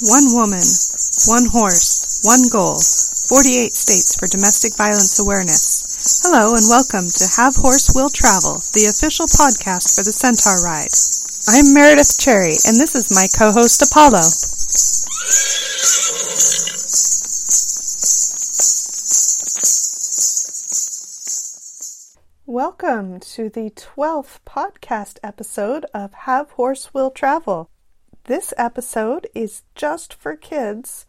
One woman, one horse, one goal. 48 states for domestic violence awareness. Hello and welcome to Have Horse Will Travel, the official podcast for the Centauride. I'm Meredith Cherry and this is my co-host Apollo. Welcome to the 12th podcast episode of Have Horse Will Travel. This episode is just for kids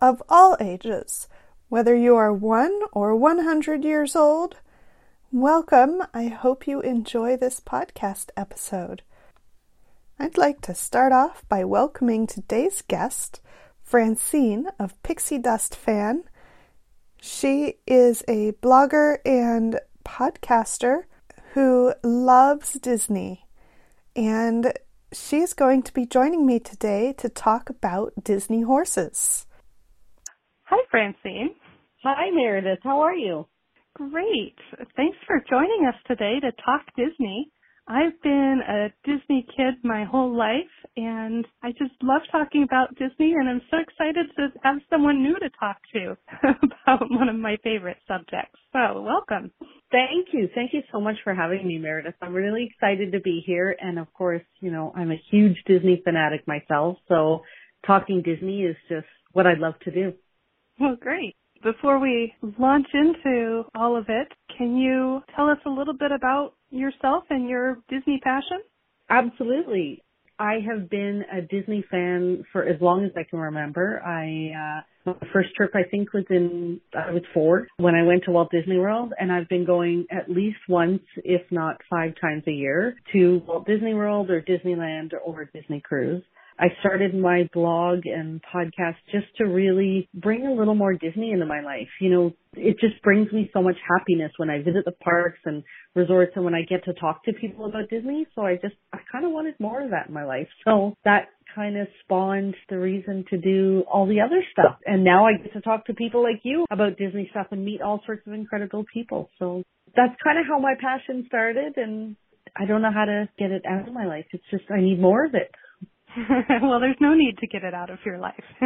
of all ages, whether you are 1 or 100 years old. Welcome. I hope you enjoy this podcast episode. I'd like to start off by welcoming today's guest, Francine of Pixie Dust Fan. She is a blogger and podcaster who loves Disney and she's going to be joining me today to talk about Disney horses. Hi, Francine. Hi, Meredith. How are you? Great. Thanks for joining us today to talk Disney. I've been a Disney kid my whole life and I just love talking about Disney and I'm so excited to have someone new to talk to about one of my favorite subjects. So welcome. Thank you. Thank you so much for having me, Meredith. I'm really excited to be here and of course, you know, I'm a huge Disney fanatic myself, so talking Disney is just what I love to do. Well, great. Before we launch into all of it, can you tell us a little bit about yourself and your Disney passion? Absolutely. I have been a Disney fan for as long as I can remember. I uh my first trip I think was in I was 4 when I went to Walt Disney World and I've been going at least once if not 5 times a year to Walt Disney World or Disneyland or Disney Cruise. I started my blog and podcast just to really bring a little more Disney into my life. You know, it just brings me so much happiness when I visit the parks and resorts and when I get to talk to people about Disney. So I just, I kind of wanted more of that in my life. So that kind of spawned the reason to do all the other stuff. And now I get to talk to people like you about Disney stuff and meet all sorts of incredible people. So that's kind of how my passion started and I don't know how to get it out of my life. It's just, I need more of it. well, there's no need to get it out of your life.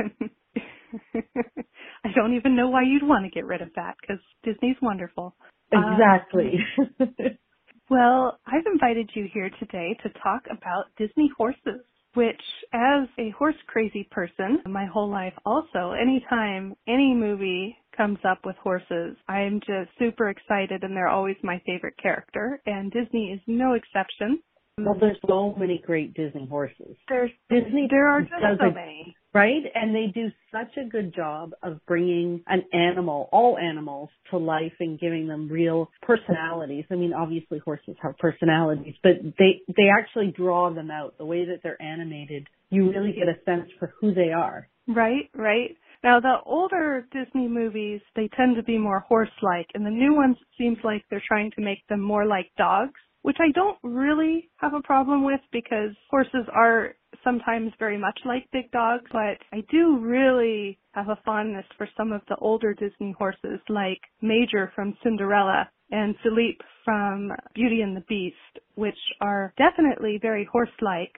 I don't even know why you'd want to get rid of that because Disney's wonderful. Exactly. Um, well, I've invited you here today to talk about Disney horses, which as a horse crazy person, my whole life also, anytime any movie comes up with horses, I'm just super excited and they're always my favorite character and Disney is no exception. Well, there's so many great Disney horses. There's Disney. There are just so many, right? And they do such a good job of bringing an animal, all animals, to life and giving them real personalities. I mean, obviously horses have personalities, but they they actually draw them out. The way that they're animated, you really get a sense for who they are. Right, right. Now the older Disney movies, they tend to be more horse-like, and the new ones it seems like they're trying to make them more like dogs which I don't really have a problem with because horses are sometimes very much like big dogs, but I do really have a fondness for some of the older Disney horses like Major from Cinderella and Philippe from Beauty and the Beast, which are definitely very horse-like,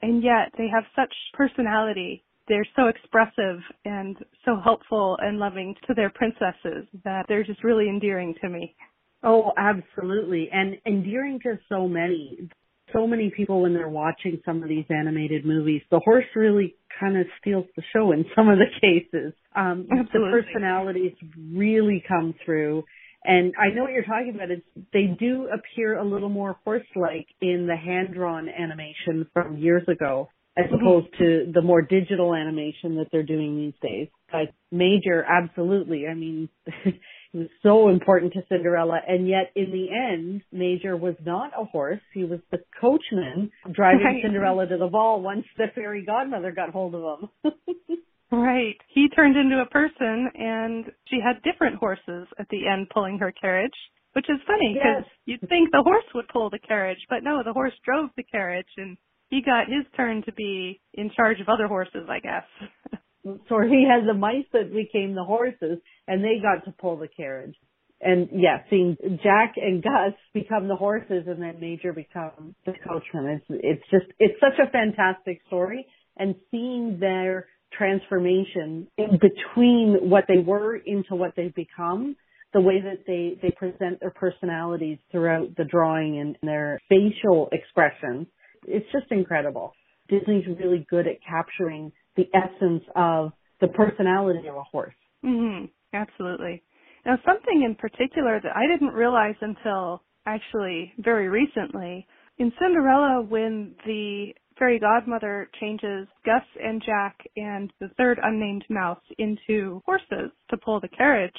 and yet they have such personality. They're so expressive and so helpful and loving to their princesses that they're just really endearing to me. Oh, absolutely. And endearing to so many, so many people when they're watching some of these animated movies. The horse really kind of steals the show in some of the cases. Um, absolutely. the personalities really come through. And I know what you're talking about. It's, they do appear a little more horse-like in the hand-drawn animation from years ago as Mm-hmm. opposed to the more digital animation that they're doing these days. But Major, absolutely. I mean, was so important to Cinderella, and yet in the end, Major was not a horse. He was the coachman driving Right. Cinderella to the ball once the fairy godmother got hold of him. Right. He turned into a person and she had different horses at the end pulling her carriage, which is funny because Yes. you'd think the horse would pull the carriage, but no, the horse drove the carriage and he got his turn to be in charge of other horses, I guess. so he had the mice that became the horses, and they got to pull the carriage. And yeah, seeing Jack and Gus become the horses and then Major become the coachman. It's it's just it's such a fantastic story and seeing their transformation in between what they were into what they've become, the way that they, they present their personalities throughout the drawing and their facial expressions. It's just incredible. Disney's really good at capturing the essence of the personality of a horse. Mm-hmm. Absolutely. Now, something in particular that I didn't realize until actually very recently in Cinderella, when the fairy godmother changes Gus and Jack and the third unnamed mouse into horses to pull the carriage,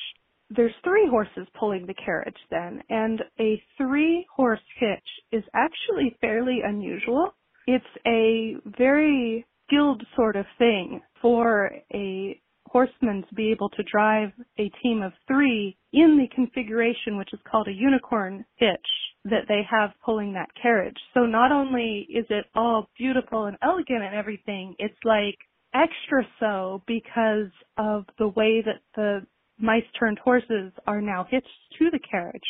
there's three horses pulling the carriage then, and a three horse hitch is actually fairly unusual. It's a very skilled sort of thing for a horseman to be able to drive a team of three in the configuration which is called a unicorn hitch that they have pulling that carriage. So not only is it all beautiful and elegant and everything, it's like extra so because of the way that the mice turned horses are now hitched to the carriage,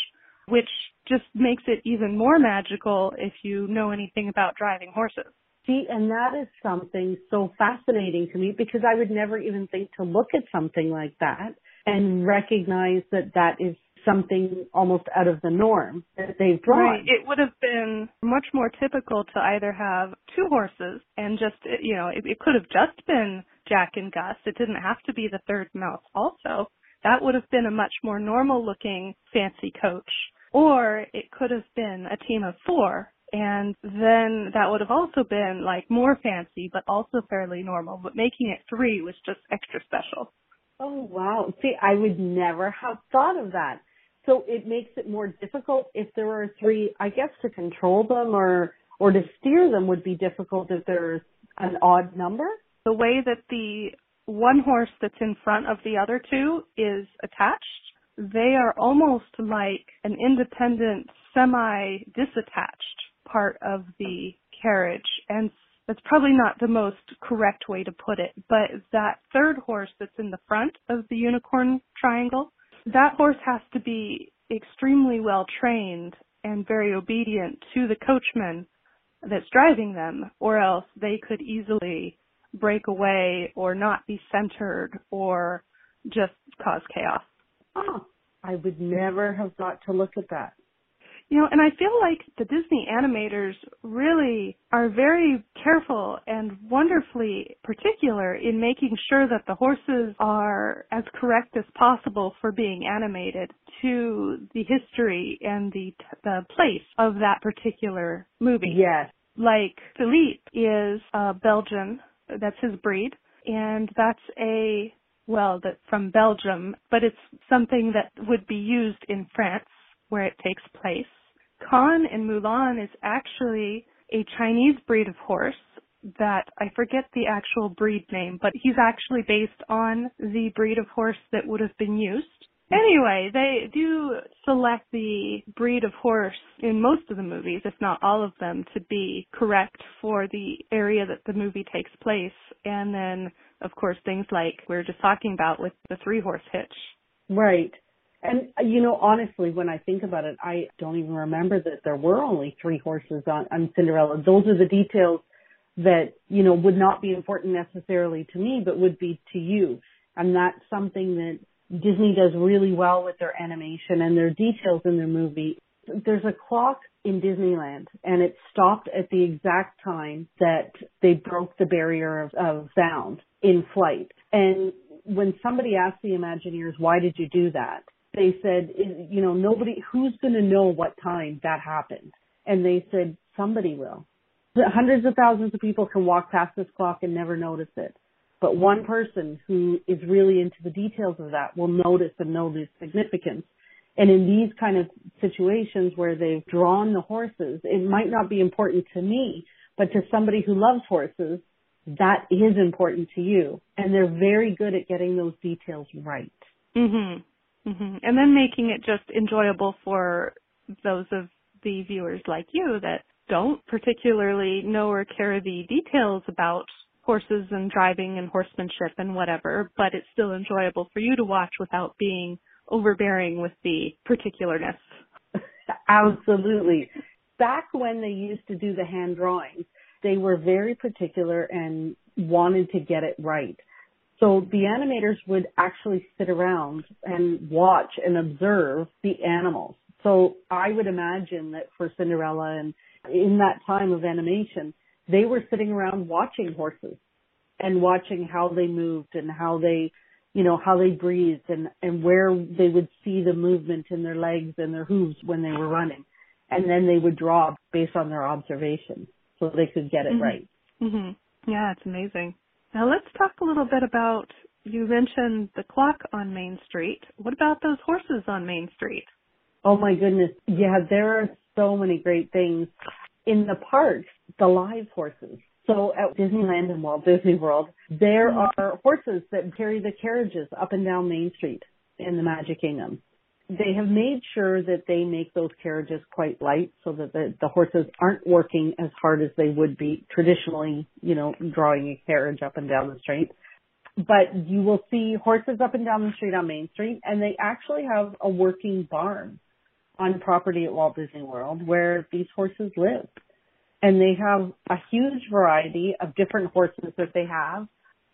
which just makes it even more magical if you know anything about driving horses. See, and that is something so fascinating to me because I would never even think to look at something like that and recognize that that is something almost out of the norm that they've drawn. Right. It would have been much more typical to either have two horses and just, you know, it, it could have just been Jack and Gus. It didn't have to be the third mouse also. That would have been a much more normal looking fancy coach. Or it could have been a team of four and then that would have also been like more fancy, but also fairly normal. But making it three was just extra special. Oh wow. See, I would never have thought of that. So it makes it more difficult if there are three, I guess to control them or, or to steer them would be difficult if there's an odd number. The way that the one horse that's in front of the other two is attached, they are almost like an independent semi disattached part of the carriage and that's probably not the most correct way to put it, but that third horse that's in the front of the unicorn triangle, that horse has to be extremely well trained and very obedient to the coachman that's driving them, or else they could easily break away or not be centered or just cause chaos. Oh, I would never have thought to look at that. You know, and I feel like the Disney animators really are very careful and wonderfully particular in making sure that the horses are as correct as possible for being animated to the history and the the place of that particular movie. Yes. Like Philippe is a Belgian, that's his breed, and that's a well, that from Belgium, but it's something that would be used in France where it takes place. Khan in Mulan is actually a Chinese breed of horse that I forget the actual breed name, but he's actually based on the breed of horse that would have been used. Anyway, they do select the breed of horse in most of the movies, if not all of them, to be correct for the area that the movie takes place. And then, of course, things like we are just talking about with the three horse hitch. Right. And uh, you know, honestly, when I think about it, I don't even remember that there were only three horses on, on Cinderella. Those are the details that, you know, would not be important necessarily to me, but would be to you. And that's something that Disney does really well with their animation and their details in their movie. There's a clock in Disneyland and it stopped at the exact time that they broke the barrier of, of sound in flight. And when somebody asked the Imagineers, why did you do that? They said, you know, nobody, who's going to know what time that happened? And they said, somebody will. Hundreds of thousands of people can walk past this clock and never notice it. But one person who is really into the details of that will notice and know the significance. And in these kind of situations where they've drawn the horses, it might not be important to me, but to somebody who loves horses, that is important to you. And they're very good at getting those details right. Mm Mhm. Mm-hmm. And then making it just enjoyable for those of the viewers like you that don't particularly know or care the details about horses and driving and horsemanship and whatever, but it's still enjoyable for you to watch without being overbearing with the particularness. Absolutely. Back when they used to do the hand drawings, they were very particular and wanted to get it right. So the animators would actually sit around and watch and observe the animals. So I would imagine that for Cinderella and in that time of animation, they were sitting around watching horses and watching how they moved and how they, you know, how they breathed and, and where they would see the movement in their legs and their hooves when they were running. And then they would draw based on their observations so they could get it mm-hmm. right. Mm-hmm. Yeah, it's amazing. Now let's talk a little bit about, you mentioned the clock on Main Street. What about those horses on Main Street? Oh my goodness. Yeah, there are so many great things. In the parks, the live horses. So at Disneyland and Walt Disney World, there mm-hmm. are horses that carry the carriages up and down Main Street in the Magic Kingdom. They have made sure that they make those carriages quite light so that the, the horses aren't working as hard as they would be traditionally, you know, drawing a carriage up and down the street. But you will see horses up and down the street on Main Street and they actually have a working barn on property at Walt Disney World where these horses live. And they have a huge variety of different horses that they have.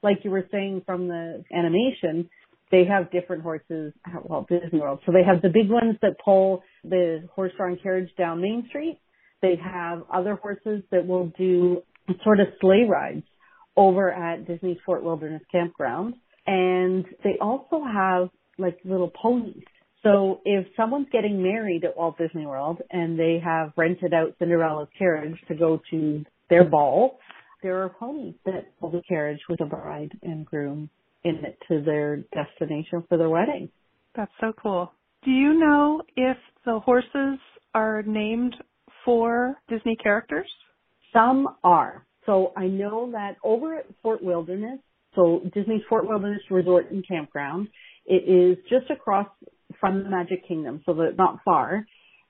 Like you were saying from the animation, they have different horses at Walt Disney World. So they have the big ones that pull the horse-drawn carriage down Main Street. They have other horses that will do sort of sleigh rides over at Disney's Fort Wilderness Campground. And they also have like little ponies so if someone's getting married at Walt Disney World and they have rented out Cinderella's carriage to go to their ball, there are ponies that pull the carriage with a bride and groom in it to their destination for their wedding. That's so cool. Do you know if the horses are named for Disney characters? Some are. So I know that over at Fort Wilderness, so Disney's Fort Wilderness Resort and Campground, it is just across from the Magic Kingdom, so that not far.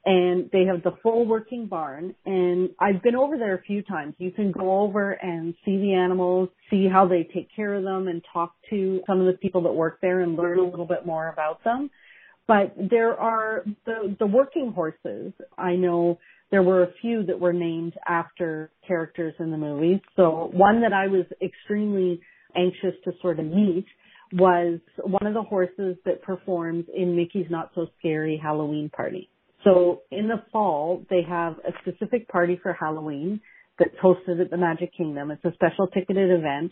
And they have the full working barn and I've been over there a few times. You can go over and see the animals, see how they take care of them and talk to some of the people that work there and learn a little bit more about them. But there are the, the working horses. I know there were a few that were named after characters in the movies. So one that I was extremely anxious to sort of meet was one of the horses that performs in Mickey's Not So Scary Halloween Party. So in the fall, they have a specific party for Halloween that's hosted at the Magic Kingdom. It's a special ticketed event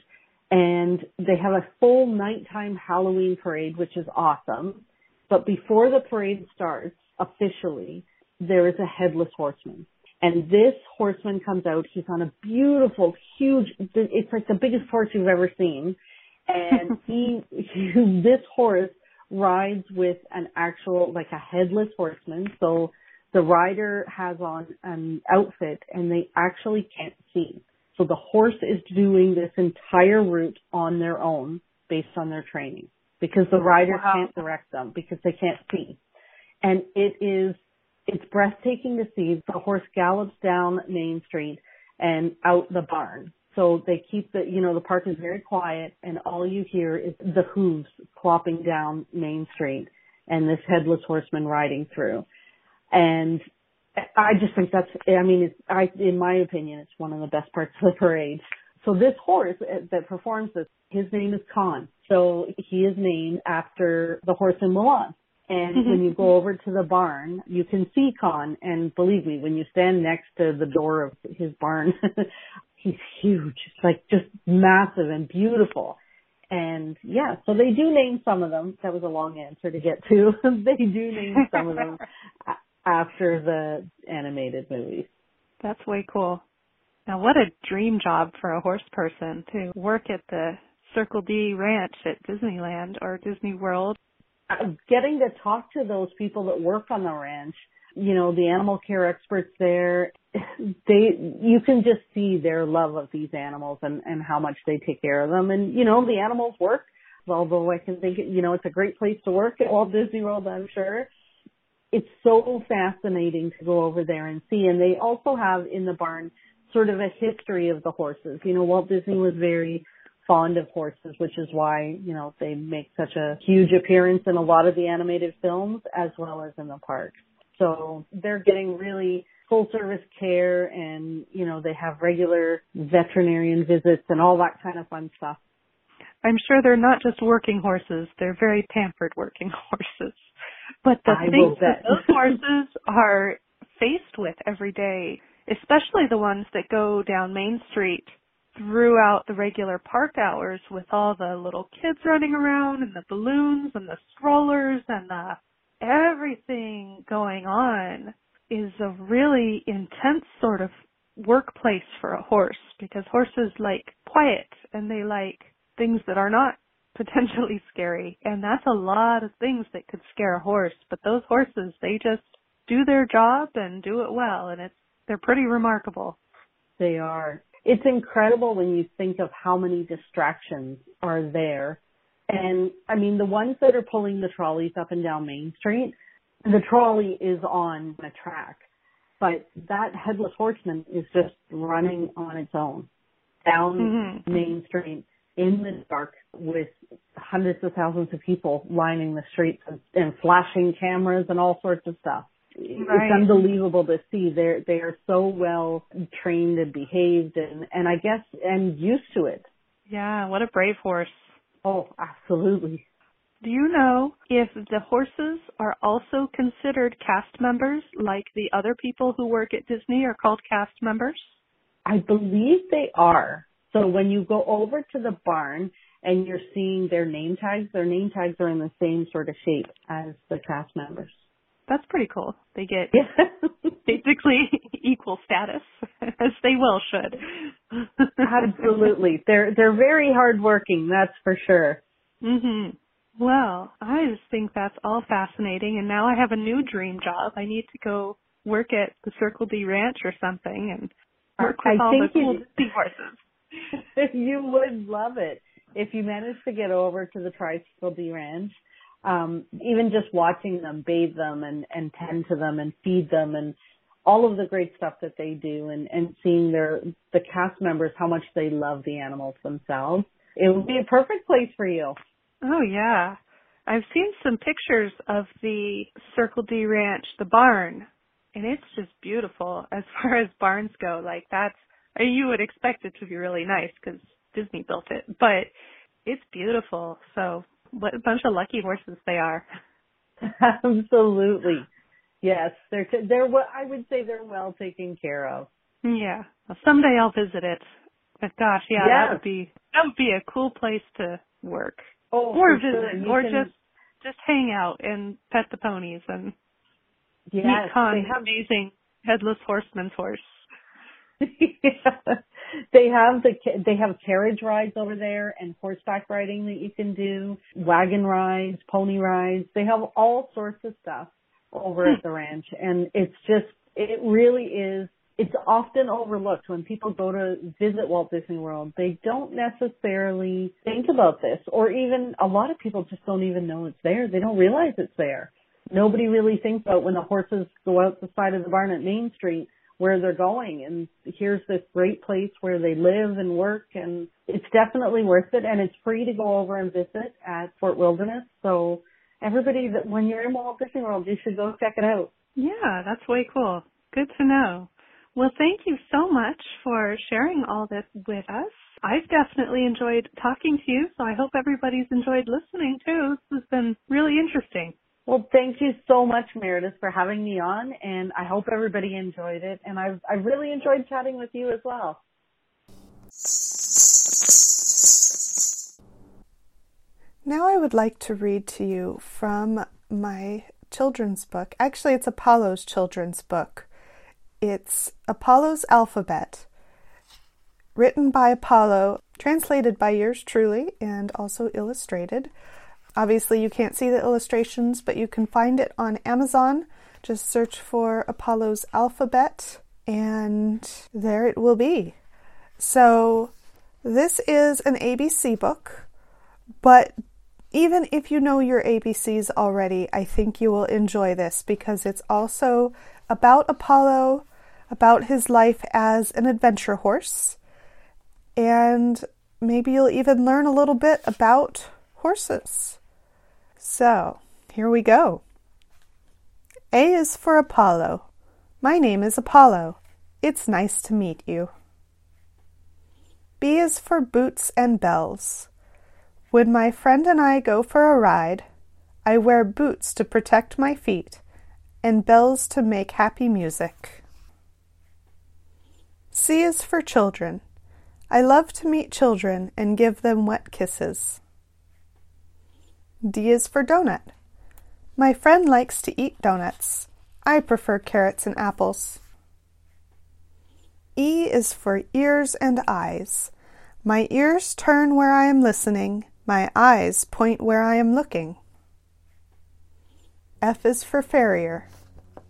and they have a full nighttime Halloween parade, which is awesome. But before the parade starts officially, there is a headless horseman. And this horseman comes out. He's on a beautiful, huge, it's like the biggest horse you've ever seen and he, he this horse rides with an actual like a headless horseman. So the rider has on an outfit and they actually can't see. So the horse is doing this entire route on their own based on their training because the rider wow. can't direct them because they can't see. And it is it's breathtaking to see. The horse gallops down main street and out the barn so they keep the, you know, the park is very quiet and all you hear is the hooves clopping down Main Street and this headless horseman riding through. And I just think that's, I mean, it's, I, in my opinion, it's one of the best parts of the parade. So this horse that performs this, his name is Khan. So he is named after the horse in Mulan. And mm-hmm. when you go over to the barn, you can see Khan. And believe me, when you stand next to the door of his barn, he's huge. It's like just massive and beautiful. And yeah, so they do name some of them. That was a long answer to get to. they do name some of them after the animated movies. That's way cool. Now what a dream job for a horse person to work at the Circle D Ranch at Disneyland or Disney World. Uh, getting to talk to those people that work on the ranch you know, the animal care experts there, they, you can just see their love of these animals and, and how much they take care of them. And, you know, the animals work, although I can think, you know, it's a great place to work at Walt Disney World, I'm sure. It's so fascinating to go over there and see. And they also have in the barn sort of a history of the horses. You know, Walt Disney was very fond of horses, which is why, you know, they make such a huge appearance in a lot of the animated films as well as in the parks. So they're getting really full service care and, you know, they have regular veterinarian visits and all that kind of fun stuff. I'm sure they're not just working horses, they're very pampered working horses. But the I things that those horses are faced with every day, especially the ones that go down Main Street throughout the regular park hours with all the little kids running around and the balloons and the strollers and the everything going on is a really intense sort of workplace for a horse because horses like quiet and they like things that are not potentially scary. And that's a lot of things that could scare a horse but those horses they just do their job and do it well and it's they're pretty remarkable. They are. It's incredible when you think of how many distractions are there and I mean the ones that are pulling the trolleys up and down Main Street the trolley is on a track but that headless horseman is just running on its own down mm-hmm. Main Street in the dark with hundreds of thousands of people lining the streets and, and flashing cameras and all sorts of stuff. Right. It's unbelievable to see. They're they are so well trained and behaved and and I guess and used to it. Yeah, what a brave horse. Oh, absolutely. Do you know if the horses are also considered cast members like the other people who work at Disney are called cast members? I believe they are. So when you go over to the barn and you're seeing their name tags, their name tags are in the same sort of shape as the cast members. That's pretty cool. They get basically equal status, as they well should. Absolutely. They're they're very hardworking, that's for sure. Mhm. Well, I just think that's all fascinating and now I have a new dream job. I need to go work at the Circle D Ranch or something and work with I all the cool Disney horses. you would love it if you manage to get over to the Tri-Circle D Ranch. Um, even just watching them bathe them and, and tend to them and feed them and all of the great stuff that they do and, and seeing their the cast members how much they love the animals themselves. It would be a perfect place for you. Oh yeah. I've seen some pictures of the Circle D Ranch, the barn, and it's just beautiful as far as barns go. Like that's you would expect it to be really nice because Disney built it, but it's beautiful. So what a bunch of lucky horses they are. Absolutely. Yes, they're they're what I would say they're well taken care of. Yeah. Well, someday I'll visit it. But gosh, yeah, yes. that would be that would be a cool place to work. Oh, or visit, sure. or can... just just hang out and pet the ponies and yes, meet Khan, have... amazing headless horseman's horse. they have the they have carriage rides over there and horseback riding that you can do, wagon rides, pony rides. They have all sorts of stuff over hmm. at the ranch, and it's just it really is. It's often overlooked when people go to visit Walt Disney World. They don't necessarily think about this, or even a lot of people just don't even know it's there. They don't realize it's there. Nobody really thinks about when the horses go out the side of the barn at Main Street where they're going and here's this great place where they live and work and it's definitely worth it and it's free to go over and visit at Fort Wilderness. So everybody that when you're in Walt Disney World, you should go check it out. Yeah, that's way cool. Good to know. Well, thank you so much for sharing all this with us. I've definitely enjoyed talking to you, so I hope everybody's enjoyed listening too. This has been really interesting. Well, thank you so much, Meredith, for having me on, and I hope everybody enjoyed it. And I've I really enjoyed chatting with you as well. Now I would like to read to you from my children's book. Actually, it's Apollo's children's book. It's Apollo's Alphabet, written by Apollo, translated by yours truly, and also illustrated. Obviously, you can't see the illustrations, but you can find it on Amazon. Just search for Apollo's Alphabet, and there it will be. So, this is an ABC book, but even if you know your ABCs already, I think you will enjoy this because it's also about Apollo, about his life as an adventure horse, and maybe you'll even learn a little bit about horses. So, here we go. A is for Apollo. My name is Apollo. It's nice to meet you. B is for boots and bells. When my friend and I go for a ride, I wear boots to protect my feet and bells to make happy music. C is for children. I love to meet children and give them wet kisses. D is for donut. My friend likes to eat donuts. I prefer carrots and apples. E is for ears and eyes. My ears turn where I am listening, my eyes point where I am looking. F is for farrier.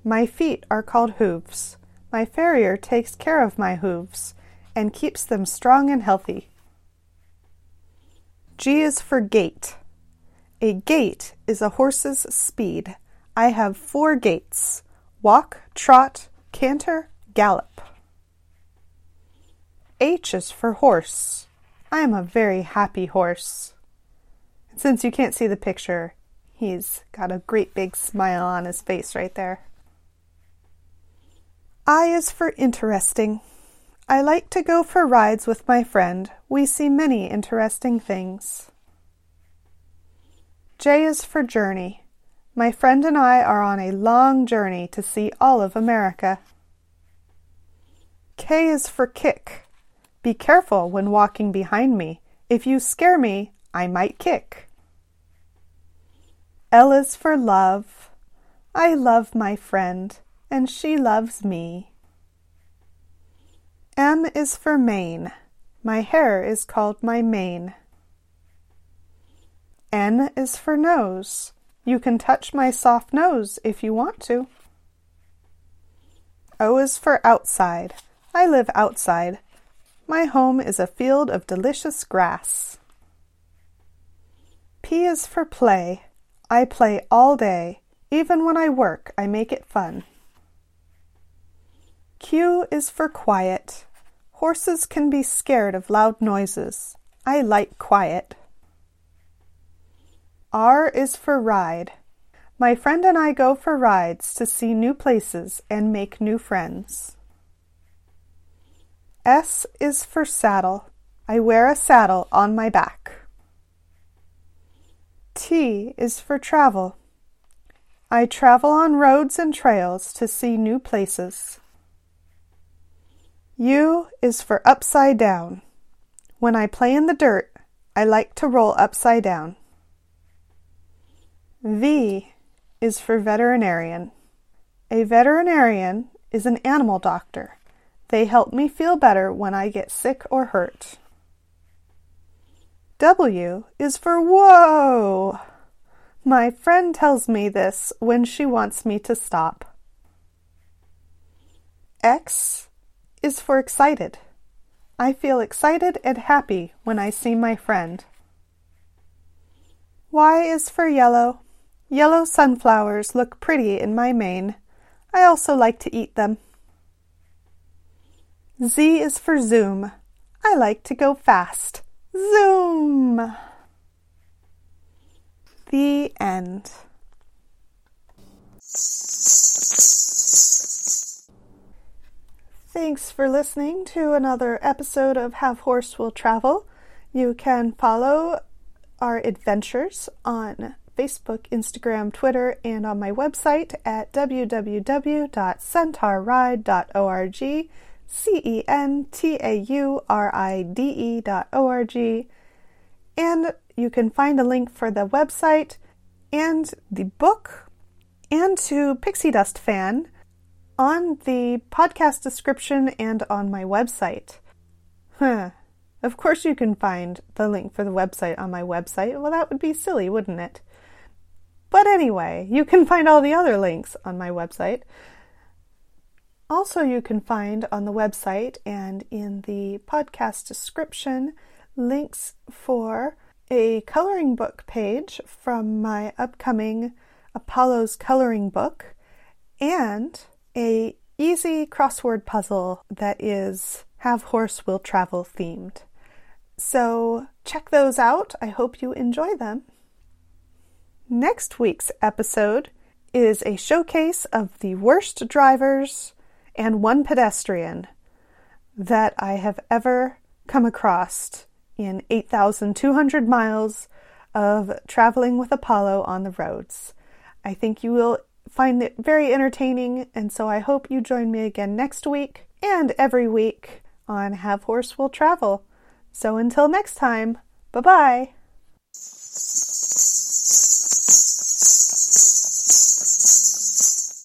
My feet are called hooves. My farrier takes care of my hooves and keeps them strong and healthy. G is for gait. A gait is a horse's speed. I have four gaits walk, trot, canter, gallop. H is for horse. I am a very happy horse. Since you can't see the picture, he's got a great big smile on his face right there. I is for interesting. I like to go for rides with my friend. We see many interesting things. J is for journey. My friend and I are on a long journey to see all of America. K is for kick. Be careful when walking behind me. If you scare me, I might kick. L is for love. I love my friend, and she loves me. M is for mane. My hair is called my mane. N is for nose. You can touch my soft nose if you want to. O is for outside. I live outside. My home is a field of delicious grass. P is for play. I play all day. Even when I work, I make it fun. Q is for quiet. Horses can be scared of loud noises. I like quiet. R is for ride. My friend and I go for rides to see new places and make new friends. S is for saddle. I wear a saddle on my back. T is for travel. I travel on roads and trails to see new places. U is for upside down. When I play in the dirt, I like to roll upside down. V is for veterinarian. A veterinarian is an animal doctor. They help me feel better when I get sick or hurt. W is for whoa. My friend tells me this when she wants me to stop. X is for excited. I feel excited and happy when I see my friend. Y is for yellow. Yellow sunflowers look pretty in my mane. I also like to eat them. Z is for zoom. I like to go fast. Zoom! The end. Thanks for listening to another episode of Have Horse Will Travel. You can follow our adventures on Facebook, Instagram, Twitter, and on my website at www.centauride.org, C E N T A U R I D E dot O R G. And you can find a link for the website and the book and to Pixie Dust Fan on the podcast description and on my website. Huh. Of course, you can find the link for the website on my website. Well, that would be silly, wouldn't it? But anyway, you can find all the other links on my website. Also, you can find on the website and in the podcast description links for a coloring book page from my upcoming Apollo's coloring book and a easy crossword puzzle that is have horse will travel themed. So check those out. I hope you enjoy them. Next week's episode is a showcase of the worst drivers and one pedestrian that I have ever come across in 8,200 miles of traveling with Apollo on the roads. I think you will find it very entertaining, and so I hope you join me again next week and every week on Have Horse Will Travel. So until next time, bye bye.